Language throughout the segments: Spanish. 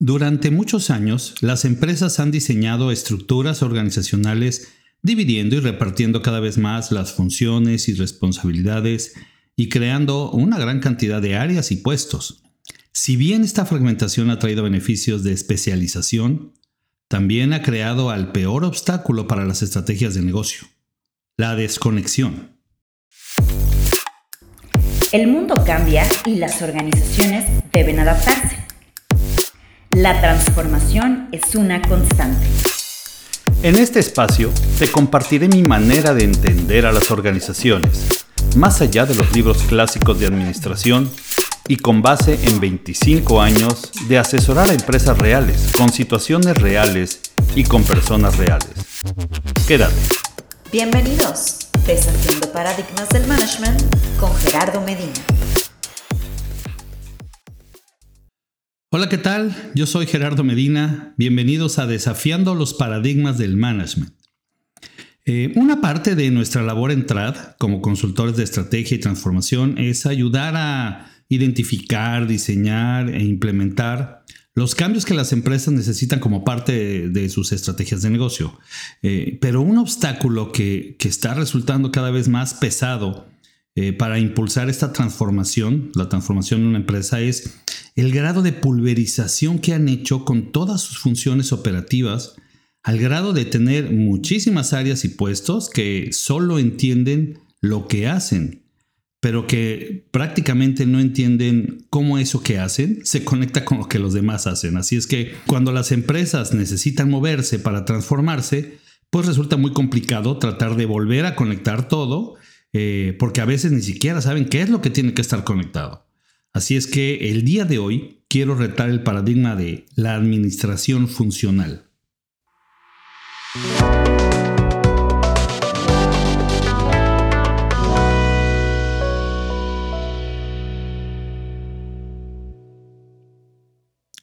Durante muchos años, las empresas han diseñado estructuras organizacionales dividiendo y repartiendo cada vez más las funciones y responsabilidades y creando una gran cantidad de áreas y puestos. Si bien esta fragmentación ha traído beneficios de especialización, también ha creado al peor obstáculo para las estrategias de negocio, la desconexión. El mundo cambia y las organizaciones deben adaptarse. La transformación es una constante. En este espacio te compartiré mi manera de entender a las organizaciones, más allá de los libros clásicos de administración y con base en 25 años de asesorar a empresas reales, con situaciones reales y con personas reales. Quédate. Bienvenidos, Desafiando Paradigmas del Management con Gerardo Medina. Hola, ¿qué tal? Yo soy Gerardo Medina. Bienvenidos a Desafiando los Paradigmas del Management. Eh, una parte de nuestra labor en TRAD como consultores de estrategia y transformación es ayudar a identificar, diseñar e implementar los cambios que las empresas necesitan como parte de, sus estrategias de negocio. Eh, pero un obstáculo que, está resultando cada vez más pesado eh, para impulsar esta transformación, la transformación de una empresa, es el grado de pulverización que han hecho con todas sus funciones operativas, al grado de tener muchísimas áreas y puestos que solo entienden lo que hacen, pero que prácticamente no entienden cómo eso que hacen se conecta con lo que los demás hacen. Así es que cuando las empresas necesitan moverse para transformarse, pues resulta muy complicado tratar de volver a conectar todo, eh, porque a veces ni siquiera saben qué es lo que tiene que estar conectado. Así es que el día de hoy quiero retar el paradigma de la administración funcional.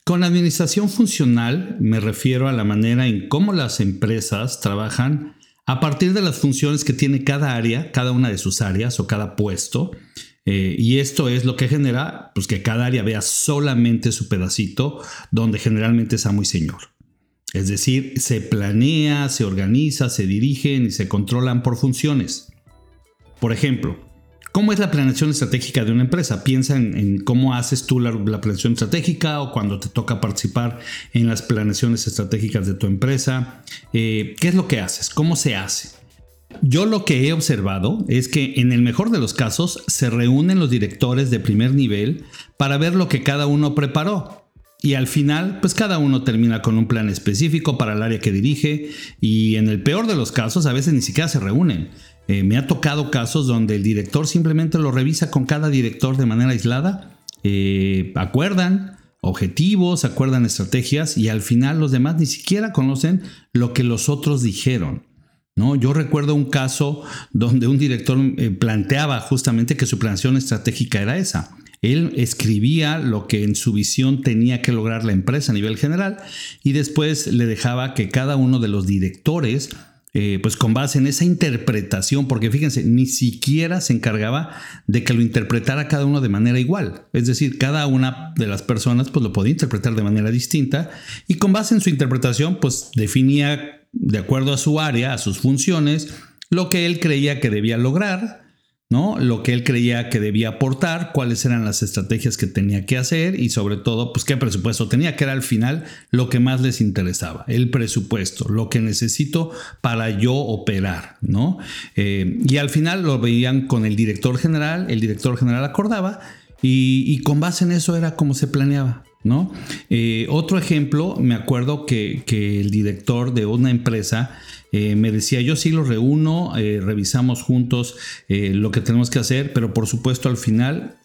Con administración funcional me refiero a la manera en cómo las empresas trabajan a partir de las funciones que tiene cada área, cada una de sus áreas o cada puesto, eh, y esto es lo que genera pues, que cada área vea solamente su pedacito, donde generalmente está muy señor. Es decir, se planea, se organiza, se dirigen y se controlan por funciones. Por ejemplo, ¿cómo es la planeación estratégica de una empresa? Piensa en, cómo haces tú la, planeación estratégica o cuando te toca participar en las planeaciones estratégicas de tu empresa. Eh, ¿Qué es lo que haces? ¿Cómo se hace? Yo lo que he observado es que en el mejor de los casos se reúnen los directores de primer nivel para ver lo que cada uno preparó. Y al final, pues cada uno termina con un plan específico para el área que dirige y en el peor de los casos a veces ni siquiera se reúnen. Eh, me ha tocado casos donde el director simplemente lo revisa con cada director de manera aislada, eh, acuerdan objetivos, acuerdan estrategias y al final los demás ni siquiera conocen lo que los otros dijeron. ¿no? Yo recuerdo un caso donde un director eh, planteaba justamente que su planeación estratégica era esa. Él escribía lo que en su visión tenía que lograr la empresa a nivel general y después le dejaba que cada uno de los directores eh, pues con base en esa interpretación, porque fíjense, ni siquiera se encargaba de que lo interpretara cada uno de manera igual. Es decir, cada una de las personas pues lo podía interpretar de manera distinta y con base en su interpretación pues definía de acuerdo a su área, a sus funciones, lo que él creía que debía lograr, ¿no? Lo que él creía que debía aportar, cuáles eran las estrategias que tenía que hacer y sobre todo, pues qué presupuesto tenía, que era al final lo que más les interesaba, el presupuesto, lo que necesito para yo operar, ¿no? Eh, y al final lo veían con el director general, el director general acordaba y con base en eso era como se planeaba. ¿no? Eh, otro ejemplo, me acuerdo que, el director de una empresa eh, me decía, yo sí lo reúno, eh, revisamos juntos lo que tenemos que hacer, pero por supuesto al final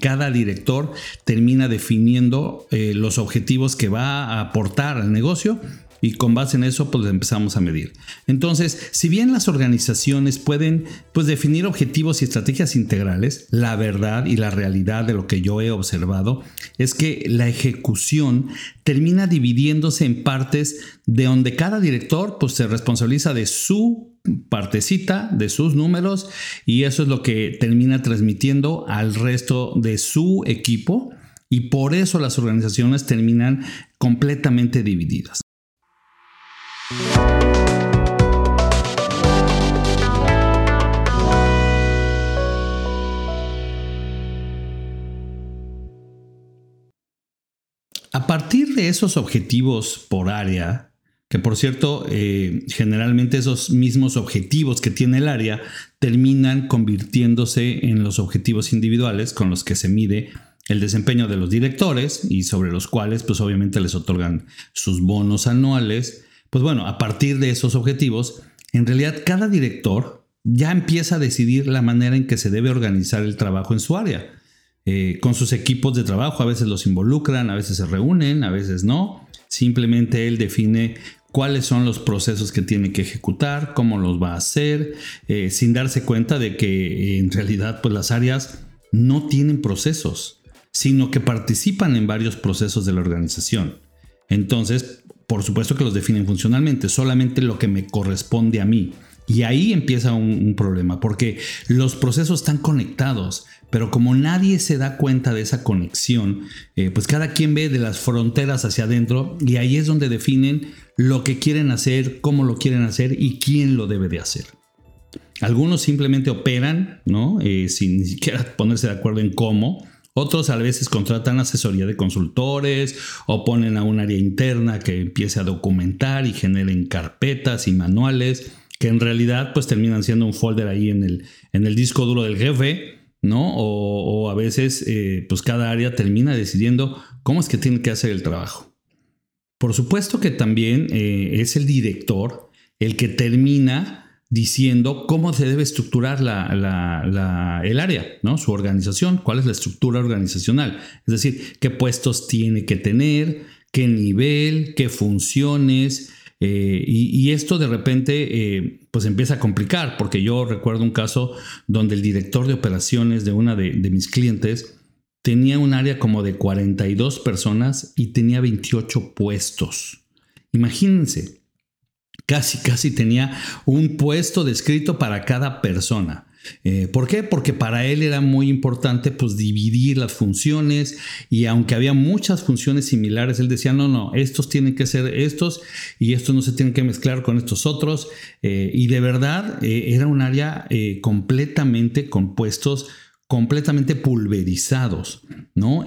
cada director termina definiendo los objetivos que va a aportar al negocio y con base en eso pues empezamos a medir. Entonces, si bien las organizaciones pueden pues definir objetivos y estrategias integrales, la verdad y la realidad de lo que yo he observado es que la ejecución termina dividiéndose en partes de donde cada director pues se responsabiliza de su partecita de sus números y eso es lo que termina transmitiendo al resto de su equipo y por eso las organizaciones terminan completamente divididas. A partir de esos objetivos por área, que por cierto, eh, generalmente esos mismos objetivos que tiene el área terminan convirtiéndose en los objetivos individuales con los que se mide el desempeño de los directores y sobre los cuales pues obviamente les otorgan sus bonos anuales. Pues bueno, a partir de esos objetivos, en realidad cada director ya empieza a decidir la manera en que se debe organizar el trabajo en su área. Eh, con sus equipos de trabajo, a veces los involucran, a veces se reúnen, a veces no. Simplemente él define cuáles son los procesos que tiene que ejecutar, cómo los va a hacer, eh, sin darse cuenta de que en realidad pues, las áreas no tienen procesos, sino que participan en varios procesos de la organización. Entonces, por supuesto que los definen funcionalmente, solamente lo que me corresponde a mí. Y ahí empieza un, problema, porque los procesos están conectados, pero como nadie se da cuenta de esa conexión, eh, pues cada quien ve de las fronteras hacia adentro y ahí es donde definen lo que quieren hacer, cómo lo quieren hacer y quién lo debe de hacer. Algunos simplemente operan, ¿no? Eh, sin ni siquiera ponerse de acuerdo en cómo. Otros a veces contratan asesoría de consultores o ponen a un área interna que empiece a documentar y generen carpetas y manuales que en realidad pues terminan siendo un folder ahí en el, en el disco duro del jefe, ¿no? O, a veces eh, pues cada área termina decidiendo cómo es que tiene que hacer el trabajo. Por supuesto que también eh, es el director el que termina diciendo cómo se debe estructurar el área, ¿no? su organización, cuál es la estructura organizacional, es decir, qué puestos tiene que tener, qué nivel, qué funciones, eh, y, esto de repente eh, pues empieza a complicar, porque yo recuerdo un caso donde el director de operaciones de una de, mis clientes tenía un área como de 42 personas y tenía 28 puestos. Imagínense, casi, casi tenía un puesto descrito para cada persona. Eh, ¿Por qué? Porque para él era muy importante pues dividir las funciones y aunque había muchas funciones similares, él decía, no, no, estos tienen que ser estos y estos no se tienen que mezclar con estos otros. Eh, y de verdad eh, era un área completamente compuestos completamente pulverizados, ¿no?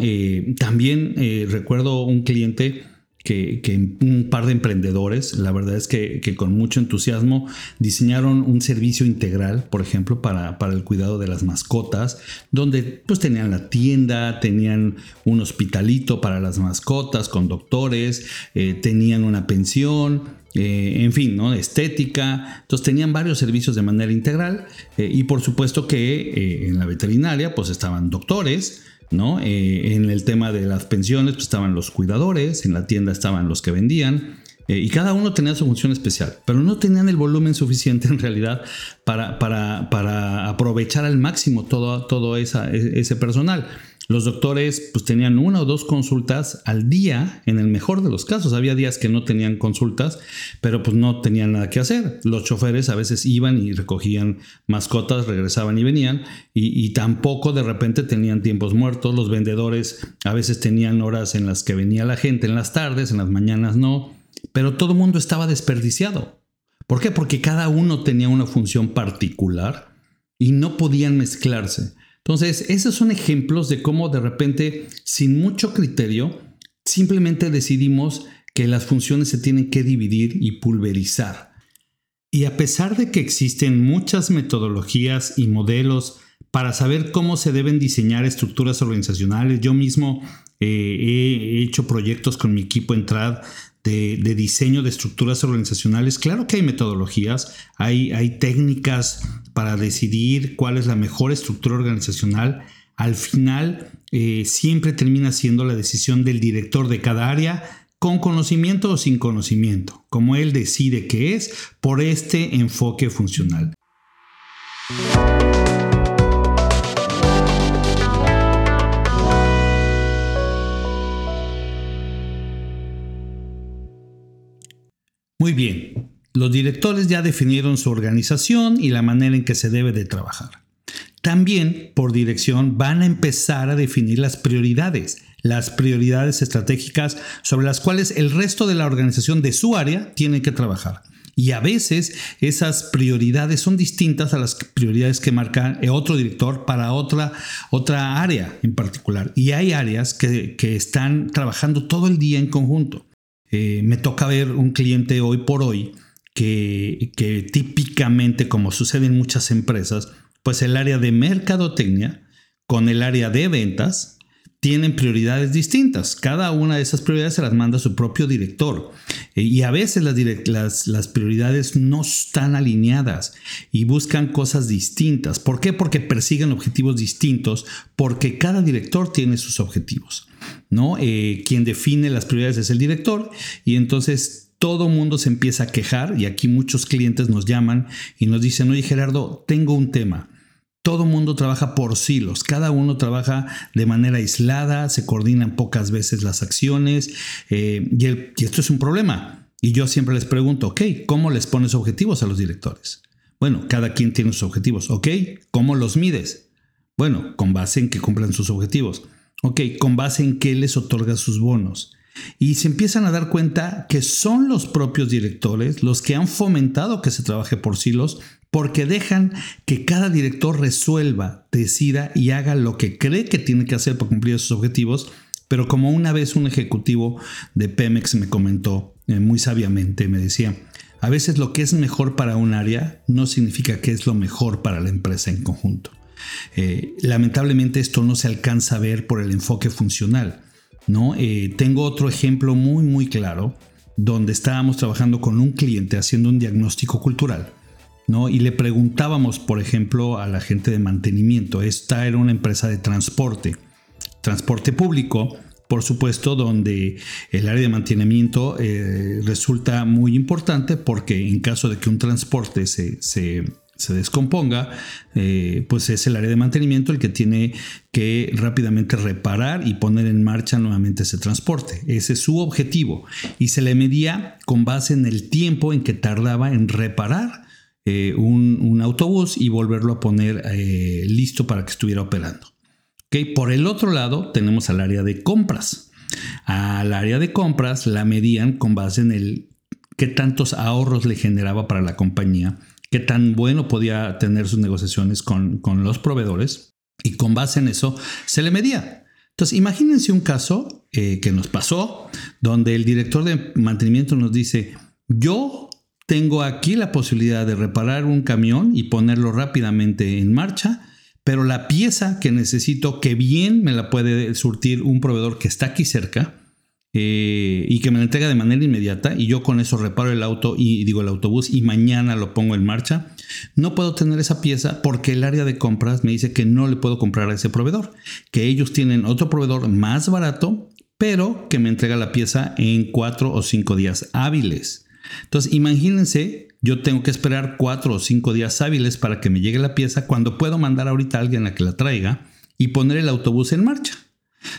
también recuerdo un cliente que, un par de emprendedores, la verdad es que, con mucho entusiasmo, diseñaron un servicio integral, por ejemplo, para, para, el cuidado de las mascotas, donde pues tenían la tienda, tenían un hospitalito para las mascotas con doctores, eh, tenían una pensión, eh, en fin, ¿no? estética. Entonces tenían varios servicios de manera integral eh, y por supuesto que en la veterinaria pues estaban doctores, ¿no? Eh, en el tema de las pensiones pues, estaban los cuidadores, en la tienda estaban los que vendían. Eh, y cada uno tenía su función especial, pero no tenían el volumen suficiente en realidad para, para, para aprovechar al máximo todo, todo e, ese personal. Los doctores pues tenían una o dos consultas al día, en el mejor de los casos. Había días que no tenían consultas, pero pues no tenían nada que hacer. Los choferes a veces iban y recogían mascotas, regresaban y venían, y, y tampoco de repente tenían tiempos muertos. Los vendedores a veces tenían horas en las que venía la gente en las tardes, en las mañanas no, pero todo el mundo estaba desperdiciado. ¿Por qué? Porque cada uno tenía una función particular y no podían mezclarse. Entonces, esos son ejemplos de cómo de repente, sin mucho criterio, simplemente decidimos que las funciones se tienen que dividir y pulverizar. Y a pesar de que existen muchas metodologías y modelos para saber cómo se deben diseñar estructuras organizacionales, yo mismo eh, he hecho proyectos con mi equipo Entrad de, diseño de estructuras organizacionales. Claro que hay metodologías, hay, hay técnicas para decidir cuál es la mejor estructura organizacional, al final eh, siempre termina siendo la decisión del director de cada área con conocimiento o sin conocimiento, como él decide que es por este enfoque funcional. Muy bien, los directores ya definieron su organización y la manera en que se debe de trabajar. También por dirección van a empezar a definir las prioridades, las prioridades estratégicas sobre las cuales el resto de la organización de su área tiene que trabajar. Y a veces esas prioridades son distintas a las prioridades que marca otro director para otra, otra área en particular. Y hay áreas que, están trabajando todo el día en conjunto. Eh, me toca ver un cliente hoy por hoy que, que típicamente, como sucede en muchas empresas, pues el área de mercadotecnia con el área de ventas tienen prioridades distintas. Cada una de esas prioridades se las manda su propio director. Eh, y a veces las, las, prioridades no están alineadas y buscan cosas distintas. ¿Por qué? Porque persiguen objetivos distintos, porque cada director tiene sus objetivos. ¿No? Eh, quien define las prioridades es el director y entonces todo mundo se empieza a quejar y aquí muchos clientes nos llaman y nos dicen, oye Gerardo, tengo un tema todo mundo trabaja por silos, cada uno trabaja de manera aislada, se coordinan pocas veces las acciones eh, y, y esto es un problema. Y yo siempre les pregunto, ok, ¿cómo les pones objetivos a los directores? Bueno, cada quien tiene sus objetivos, ok, ¿cómo los mides? Bueno, con base en que cumplan sus objetivos. Ok, con base en qué les otorga sus bonos. Y se empiezan a dar cuenta que son los propios directores los que han fomentado que se trabaje por silos porque dejan que cada director resuelva, decida y haga lo que cree que tiene que hacer para cumplir esos objetivos, pero como una vez un ejecutivo de Pemex me comentó eh, muy sabiamente, me decía, a veces lo que es mejor para un área no significa que es lo mejor para la empresa en conjunto. Eh, lamentablemente esto no se alcanza a ver por el enfoque funcional. ¿no? Eh, tengo otro ejemplo muy muy claro donde estábamos trabajando con un cliente haciendo un diagnóstico cultural ¿no? Y le preguntábamos, por ejemplo, a la gente de mantenimiento. Esta era una empresa de transporte, transporte público, por supuesto, donde el área de mantenimiento eh, resulta muy importante porque en caso de que un transporte se, descomponga, eh, pues es el área de mantenimiento el que tiene que rápidamente reparar y poner en marcha nuevamente ese transporte. Ese es su objetivo y se le medía con base en el tiempo en que tardaba en reparar eh, un, autobús y volverlo a poner eh, listo para que estuviera operando. ¿Okay? Por el otro lado tenemos al área de compras. Al área de compras la medían con base en el qué tantos ahorros le generaba para la compañía, qué tan bueno podía tener sus negociaciones con, los proveedores y con base en eso se le medía. Entonces, imagínense un caso eh, que nos pasó donde el director de mantenimiento nos dice, yo tengo aquí la posibilidad de reparar un camión y ponerlo rápidamente en marcha, pero la pieza que necesito que bien me la puede surtir un proveedor que está aquí cerca eh, y que me la entrega de manera inmediata y yo con eso reparo el auto y digo el autobús y mañana lo pongo en marcha, no puedo tener esa pieza porque el área de compras me dice que no le puedo comprar a ese proveedor, que ellos tienen otro proveedor más barato, pero que me entrega la pieza en cuatro o cinco días hábiles. Entonces, imagínense, yo tengo que esperar cuatro o cinco días hábiles para que me llegue la pieza cuando puedo mandar ahorita a alguien a que la traiga y poner el autobús en marcha.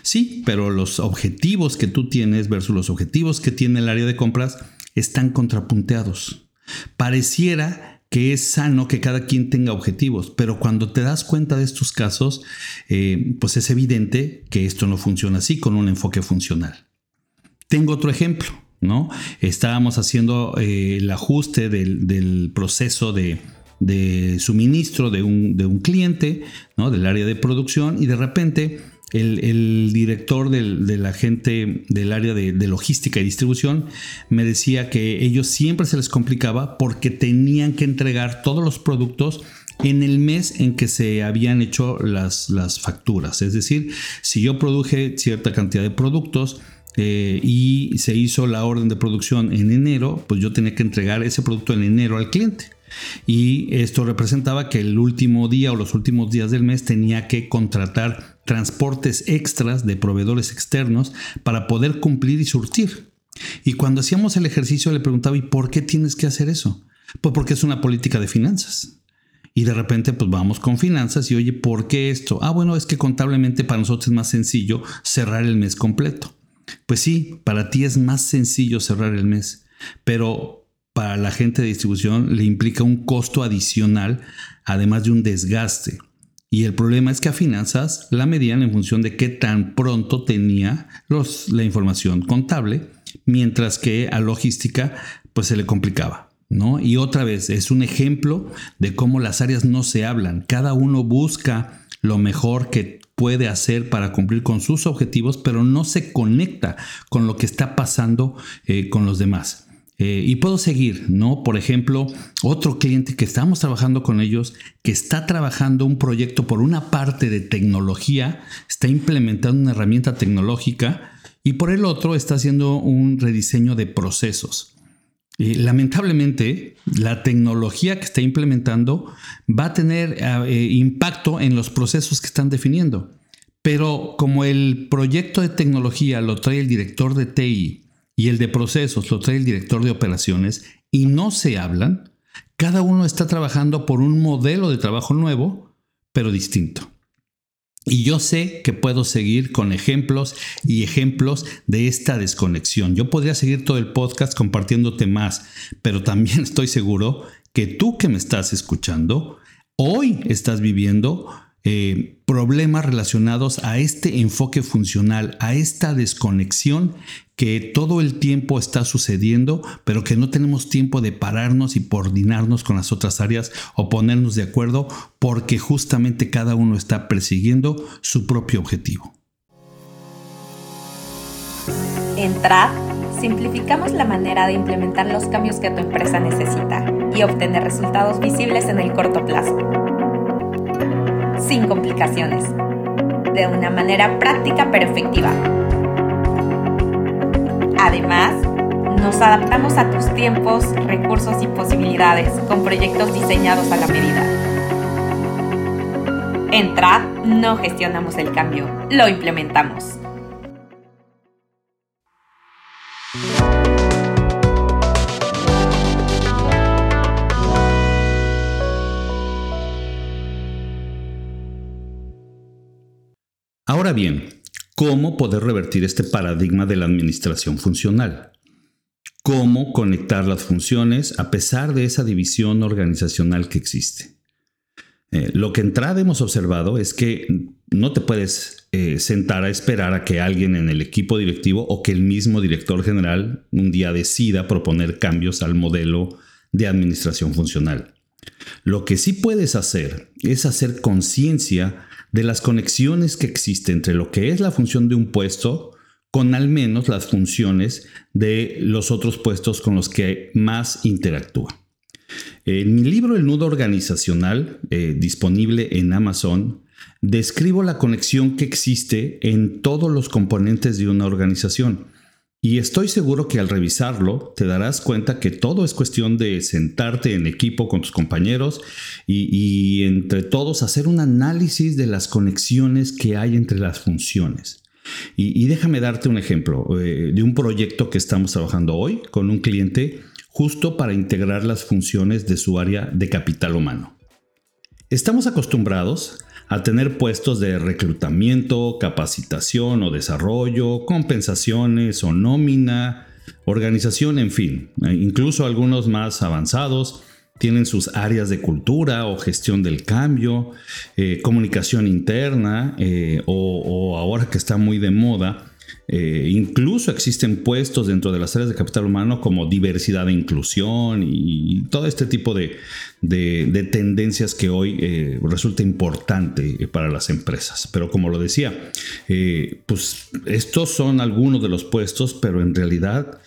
Sí, pero los objetivos que tú tienes versus los objetivos que tiene el área de compras están contrapunteados. Pareciera que es sano que cada quien tenga objetivos, pero cuando te das cuenta de estos casos, eh, pues es evidente que esto no funciona así con un enfoque funcional. Tengo otro ejemplo. ¿no? Estábamos haciendo eh, el ajuste del, proceso de, suministro de un, cliente, ¿no? Del área de producción y de repente el, director del, de la gente del área de, logística y distribución me decía que ellos siempre se les complicaba porque tenían que entregar todos los productos en el mes en que se habían hecho las, las facturas. Es decir, si yo produje cierta cantidad de productos, eh, y se hizo la orden de producción en enero, pues yo tenía que entregar ese producto en enero al cliente. Y esto representaba que el último día o los últimos días del mes tenía que contratar transportes extras de proveedores externos para poder cumplir y surtir. Y cuando hacíamos el ejercicio le preguntaba, ¿y por qué tienes que hacer eso? Pues porque es una política de finanzas. Y de repente pues vamos con finanzas y oye, ¿por qué esto? Ah, bueno, es que contablemente para nosotros es más sencillo cerrar el mes completo. Pues sí, para ti es más sencillo cerrar el mes, pero para la gente de distribución le implica un costo adicional, además de un desgaste. Y el problema es que a finanzas la medían en función de qué tan pronto tenía los, la información contable, mientras que a logística pues se le complicaba. ¿no? Y otra vez es un ejemplo de cómo las áreas no se hablan. Cada uno busca lo mejor que puede hacer para cumplir con sus objetivos, pero no se conecta con lo que está pasando eh, con los demás. Eh, y puedo seguir, ¿no? Por ejemplo, otro cliente que estamos trabajando con ellos, que está trabajando un proyecto por una parte de tecnología, está implementando una herramienta tecnológica y por el otro está haciendo un rediseño de procesos. lamentablemente, la tecnología que está implementando va a tener eh, impacto en los procesos que están definiendo. Pero como el proyecto de tecnología lo trae el director de TI y el de procesos lo trae el director de operaciones y no se hablan, cada uno está trabajando por un modelo de trabajo nuevo, pero distinto. Y yo sé que puedo seguir con ejemplos y ejemplos de esta desconexión. Yo podría seguir todo el podcast compartiéndote más, pero también estoy seguro que tú que me estás escuchando, hoy estás viviendo eh, problemas relacionados a este enfoque funcional, a esta desconexión que todo el tiempo está sucediendo, pero que no tenemos tiempo de pararnos y coordinarnos con las otras áreas o ponernos de acuerdo porque justamente cada uno está persiguiendo su propio objetivo. En TRAD, simplificamos la manera de implementar los cambios que tu empresa necesita y obtener resultados visibles en el corto plazo. Sin complicaciones. De una manera práctica pero efectiva Además, nos adaptamos a tus tiempos, recursos y posibilidades con proyectos diseñados a la medida. En TRAD no gestionamos el cambio, lo implementamos. Ahora bien, cómo poder revertir este paradigma de la administración funcional. Cómo conectar las funciones a pesar de esa división organizacional que existe. Eh, lo que entrada hemos observado es que no te puedes eh, sentar a esperar a que alguien en el equipo directivo o que el mismo director general un día decida proponer cambios al modelo de administración funcional. Lo que sí puedes hacer es hacer conciencia de las conexiones que existen entre lo que es la función de un puesto con al menos las funciones de los otros puestos con los que más interactúa. En mi libro El nudo organizacional, eh, disponible en Amazon, describo la conexión que existe en todos los componentes de una organización y estoy seguro que al revisarlo te darás cuenta que todo es cuestión de sentarte en equipo con tus compañeros y, entre todos hacer un análisis de las conexiones que hay entre las funciones. Y, déjame darte un ejemplo eh, de un proyecto que estamos trabajando hoy con un cliente justo para integrar las funciones de su área de capital humano. Estamos acostumbrados a tener puestos de reclutamiento, capacitación o desarrollo, compensaciones o nómina, organización, en fin, e incluso algunos más avanzados. Tienen sus áreas de cultura o gestión del cambio, eh, comunicación interna eh, o, ahora que está muy de moda, eh, incluso existen puestos dentro de las áreas de capital humano como diversidad e inclusión y, todo este tipo de, tendencias que hoy eh, resulta importante eh, para las empresas. Pero como lo decía, pues estos son algunos de los puestos, pero en realidad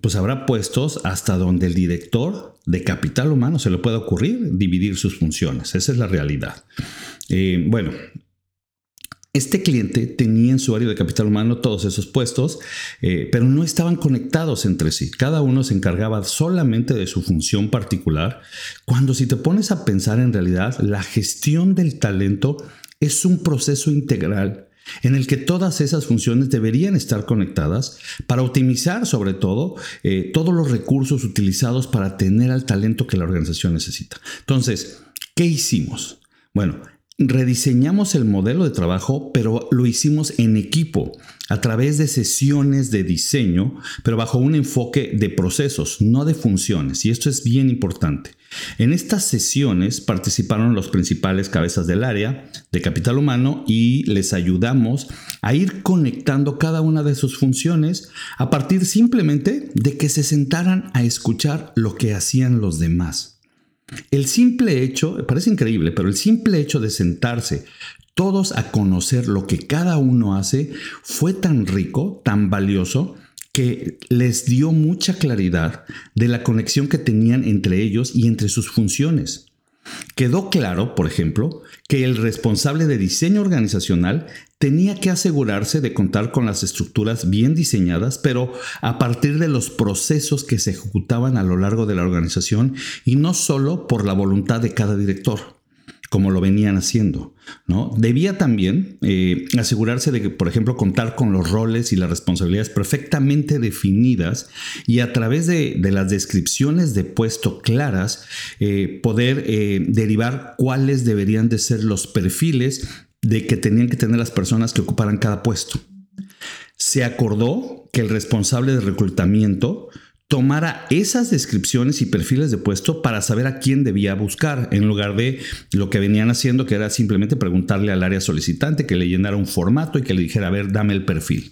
pues habrá puestos hasta donde el director de capital humano se le pueda ocurrir dividir sus funciones. Esa es la realidad. bueno, este cliente tenía en su área de capital humano todos esos puestos, eh, pero no estaban conectados entre sí. Cada uno se encargaba solamente de su función particular, cuando si te pones a pensar en realidad, la gestión del talento es un proceso integral en el que todas esas funciones deberían estar conectadas para optimizar sobre todo eh, todos los recursos utilizados para tener al talento que la organización necesita. Entonces, ¿qué hicimos? Bueno, rediseñamos el modelo de trabajo, pero lo hicimos en equipo, a través de sesiones de diseño, pero bajo un enfoque de procesos, no de funciones. Y esto es bien importante. En estas sesiones participaron los principales cabezas del área de capital humano y les ayudamos a ir conectando cada una de sus funciones a partir simplemente de que se sentaran a escuchar lo que hacían los demás. El simple hecho, parece increíble, pero el simple hecho de sentarse todos a conocer lo que cada uno hace fue tan rico, tan valioso, que les dio mucha claridad de la conexión que tenían entre ellos y entre sus funciones. Quedó claro, por ejemplo, que el responsable de diseño organizacional tenía que asegurarse de contar con las estructuras bien diseñadas, pero a partir de los procesos que se ejecutaban a lo largo de la organización y no solo por la voluntad de cada director como lo venían haciendo. ¿no? Debía también eh, asegurarse de que, por ejemplo, contar con los roles y las responsabilidades perfectamente definidas y a través de, las descripciones de puesto claras, eh, poder eh, derivar cuáles deberían de ser los perfiles de que tenían que tener las personas que ocuparan cada puesto. Se acordó que el responsable de reclutamiento tomara esas descripciones y perfiles de puesto para saber a quién debía buscar, en lugar de lo que venían haciendo, que era simplemente preguntarle al área solicitante que le llenara un formato y que le dijera, a ver, dame el perfil.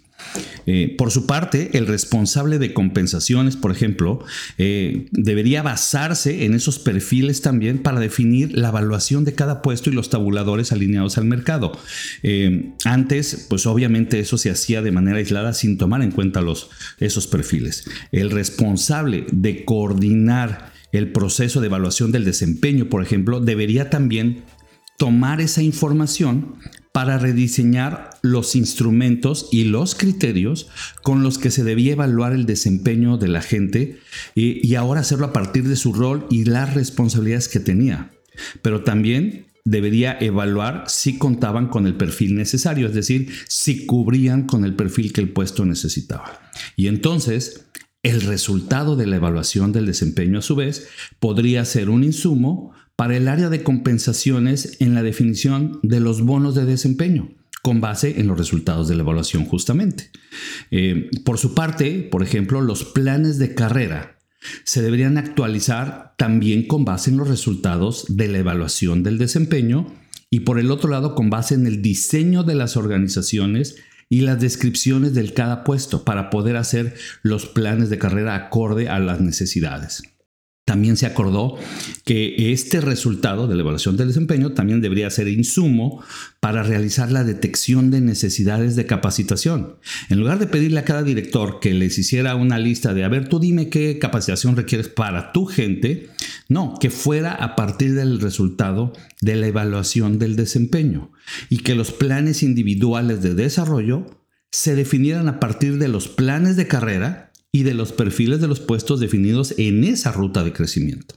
Eh, por su parte, el responsable de compensaciones, por ejemplo, eh, debería basarse en esos perfiles también para definir la evaluación de cada puesto y los tabuladores alineados al mercado. Eh, antes, pues obviamente eso se hacía de manera aislada sin tomar en cuenta esos perfiles. El responsable de coordinar el proceso de evaluación del desempeño, por ejemplo, debería también tomar esa información para rediseñar los instrumentos y los criterios con los que se debía evaluar el desempeño de la gente y, ahora hacerlo a partir de su rol y las responsabilidades que tenía. Pero también debería evaluar si contaban con el perfil necesario, es decir, si cubrían con el perfil que el puesto necesitaba. Y entonces, el resultado de la evaluación del desempeño a su vez podría ser un insumo para el área de compensaciones en la definición de los bonos de desempeño con base en los resultados de la evaluación justamente. Eh, por su parte, por ejemplo, los planes de carrera se deberían actualizar también con base en los resultados de la evaluación del desempeño y por el otro lado con base en el diseño de las organizaciones y las descripciones del cada puesto para poder hacer los planes de carrera acorde a las necesidades. También se acordó que este resultado de la evaluación del desempeño también debería ser insumo para realizar la detección de necesidades de capacitación. En lugar de pedirle a cada director que les hiciera una lista de, a ver, tú dime qué capacitación requieres para tu gente, no, que fuera a partir del resultado de la evaluación del desempeño y que los planes individuales de desarrollo se definieran a partir de los planes de carrera y de los perfiles de los puestos definidos en esa ruta de crecimiento.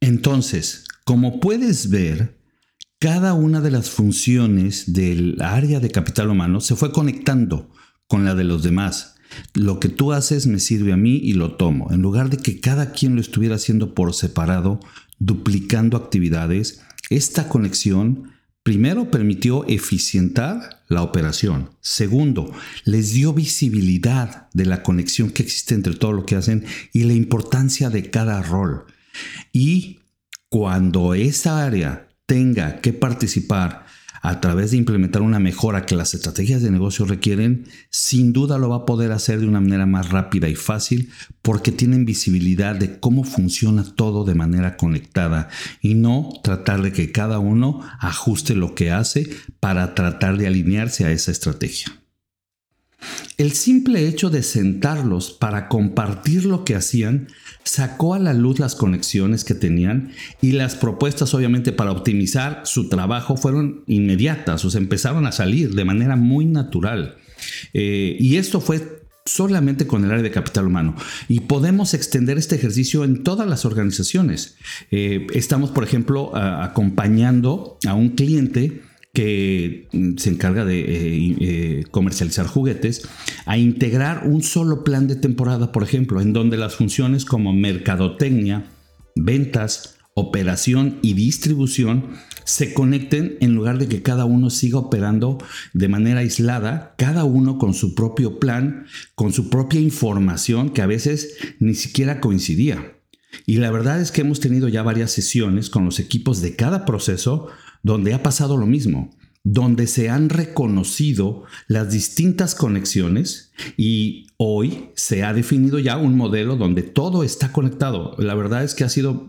Entonces, como puedes ver, cada una de las funciones del área de capital humano se fue conectando con la de los demás. Lo que tú haces me sirve a mí y lo tomo. En lugar de que cada quien lo estuviera haciendo por separado, duplicando actividades, esta conexión Primero, permitió eficientar la operación. Segundo, les dio visibilidad de la conexión que existe entre todo lo que hacen y la importancia de cada rol. Y cuando esa área tenga que participar a través de implementar una mejora que las estrategias de negocio requieren, sin duda lo va a poder hacer de una manera más rápida y fácil porque tienen visibilidad de cómo funciona todo de manera conectada y no tratar de que cada uno ajuste lo que hace para tratar de alinearse a esa estrategia. El simple hecho de sentarlos para compartir lo que hacían sacó a la luz las conexiones que tenían y las propuestas obviamente para optimizar su trabajo fueron inmediatas, o sea, empezaron a salir de manera muy natural. Eh, y esto fue solamente con el área de capital humano. Y podemos extender este ejercicio en todas las organizaciones. Eh, estamos, por ejemplo, acompañando a un cliente que mm, se encarga de eh, eh, comercializar juguetes, a integrar un solo plan de temporada, por ejemplo, en donde las funciones como mercadotecnia, ventas, operación y distribución se conecten en lugar de que cada uno siga operando de manera aislada, cada uno con su propio plan, con su propia información que a veces ni siquiera coincidía. Y la verdad es que hemos tenido ya varias sesiones con los equipos de cada proceso donde ha pasado lo mismo donde se han reconocido las distintas conexiones y hoy se ha definido ya un modelo donde todo está conectado. La verdad es que ha sido,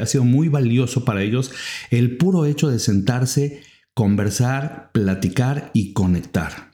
ha sido muy valioso para ellos el puro hecho de sentarse, conversar, platicar y conectar.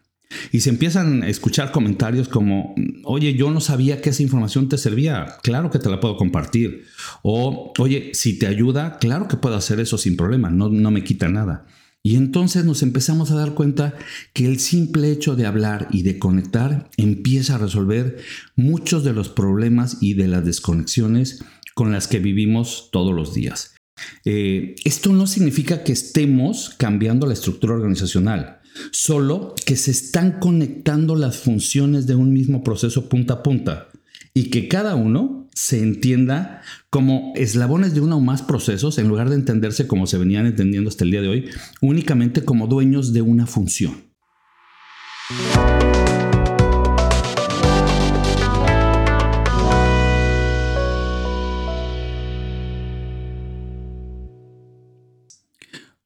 Y se empiezan a escuchar comentarios como, oye, yo no sabía que esa información te servía, claro que te la puedo compartir. O, oye, si te ayuda, claro que puedo hacer eso sin problema, no, no me quita nada. Y entonces nos empezamos a dar cuenta que el simple hecho de hablar y de conectar empieza a resolver muchos de los problemas y de las desconexiones con las que vivimos todos los días. Eh, esto no significa que estemos cambiando la estructura organizacional, solo que se están conectando las funciones de un mismo proceso punta a punta y que cada uno se entienda como eslabones de uno o más procesos en lugar de entenderse como se venían entendiendo hasta el día de hoy, únicamente como dueños de una función.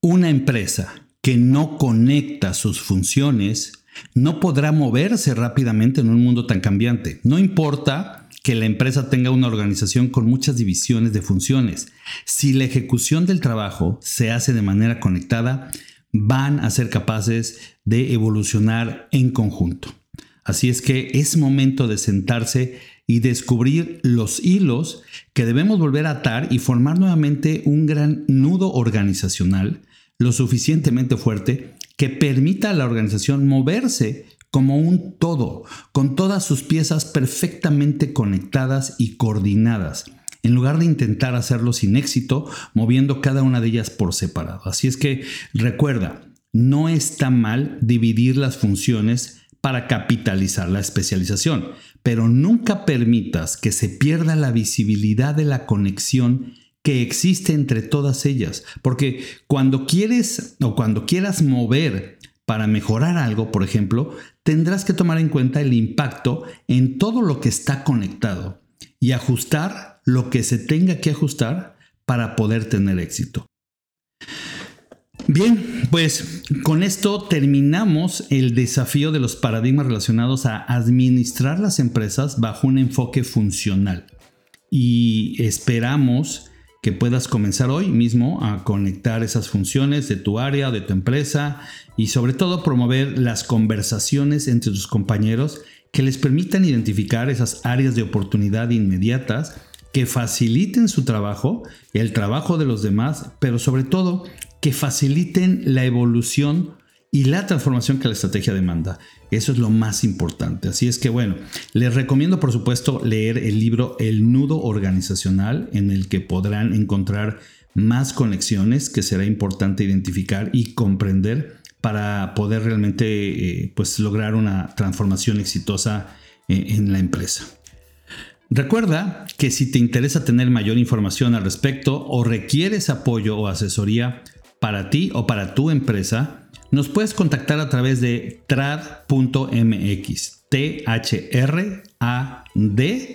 Una empresa que no conecta sus funciones no podrá moverse rápidamente en un mundo tan cambiante. No importa que la empresa tenga una organización con muchas divisiones de funciones. Si la ejecución del trabajo se hace de manera conectada, van a ser capaces de evolucionar en conjunto. Así es que es momento de sentarse y descubrir los hilos que debemos volver a atar y formar nuevamente un gran nudo organizacional lo suficientemente fuerte que permita a la organización moverse como un todo, con todas sus piezas perfectamente conectadas y coordinadas, en lugar de intentar hacerlo sin éxito, moviendo cada una de ellas por separado. Así es que recuerda, no está mal dividir las funciones para capitalizar la especialización, pero nunca permitas que se pierda la visibilidad de la conexión que existe entre todas ellas, porque cuando quieres o cuando quieras mover para mejorar algo, por ejemplo, tendrás que tomar en cuenta el impacto en todo lo que está conectado y ajustar lo que se tenga que ajustar para poder tener éxito. Bien, pues con esto terminamos el desafío de los paradigmas relacionados a administrar las empresas bajo un enfoque funcional. Y esperamos que puedas comenzar hoy mismo a conectar esas funciones de tu área, de tu empresa y sobre todo promover las conversaciones entre tus compañeros que les permitan identificar esas áreas de oportunidad inmediatas que faciliten su trabajo, el trabajo de los demás, pero sobre todo que faciliten la evolución y la transformación que la estrategia demanda. Eso es lo más importante. Así es que bueno, les recomiendo por supuesto leer el libro El nudo organizacional en el que podrán encontrar más conexiones que será importante identificar y comprender para poder realmente eh, pues lograr una transformación exitosa eh, en la empresa. Recuerda que si te interesa tener mayor información al respecto o requieres apoyo o asesoría para ti o para tu empresa, nos puedes contactar a través de trad.mx, t h r a d.mx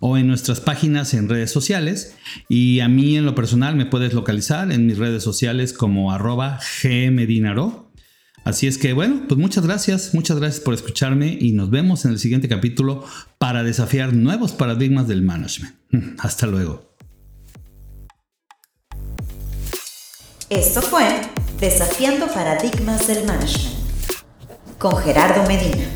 o en nuestras páginas en redes sociales. Y a mí en lo personal me puedes localizar en mis redes sociales como arroba gmedinaro. Así es que bueno, pues muchas gracias, muchas gracias por escucharme y nos vemos en el siguiente capítulo para desafiar nuevos paradigmas del management. Hasta luego. Esto fue Desafiando Paradigmas del Management con Gerardo Medina.